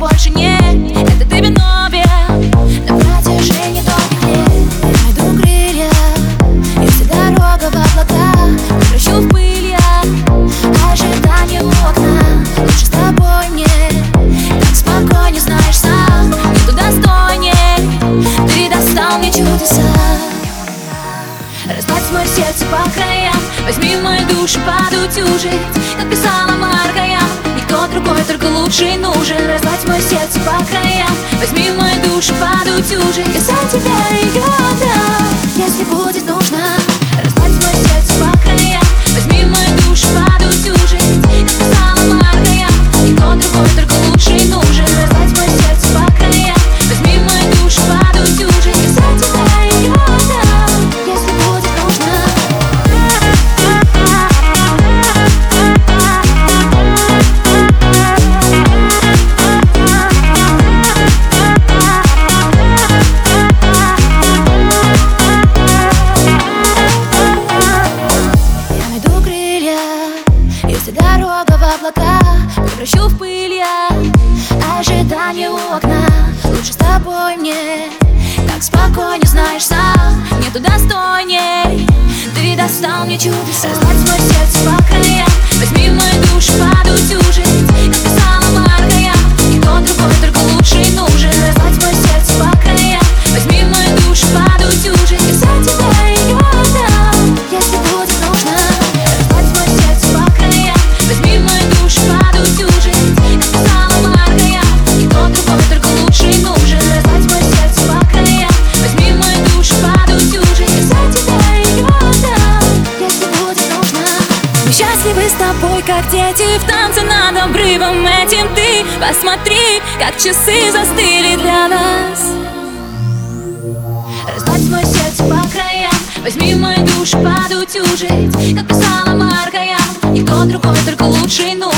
больше не Это ты виновен. На протяжении долгих лет Я иду крылья, если дорога в облака. Прощу в пыль я, ожидание у окна. Лучше с тобой мне, так спокойнее, знаешь сам. Нету достойнее, ты достал мне чудеса. Разгладь мое сердце по краям. Возьми мою душу под утюжить Как писала Маргая Никто другой, только лучший нужен. Разгладь сердце по краям. Возьми мою душу подутюжить Я за тебя ее если дорога в облака. Превращу в пыль я ожидание у окна. Лучше с тобой мне, так спокойнее знаешь сам. Нету достойней, ты достал мне чудеса. Разлать мое сердце по краям, возьми мою душу подутюжить как дети в танце над обрывом этим Ты? Посмотри, как часы застыли для нас. Разлать мое сердце по краям Возьми мою душу подутюжить Как писала Маргая Никто другой, только лучший нужен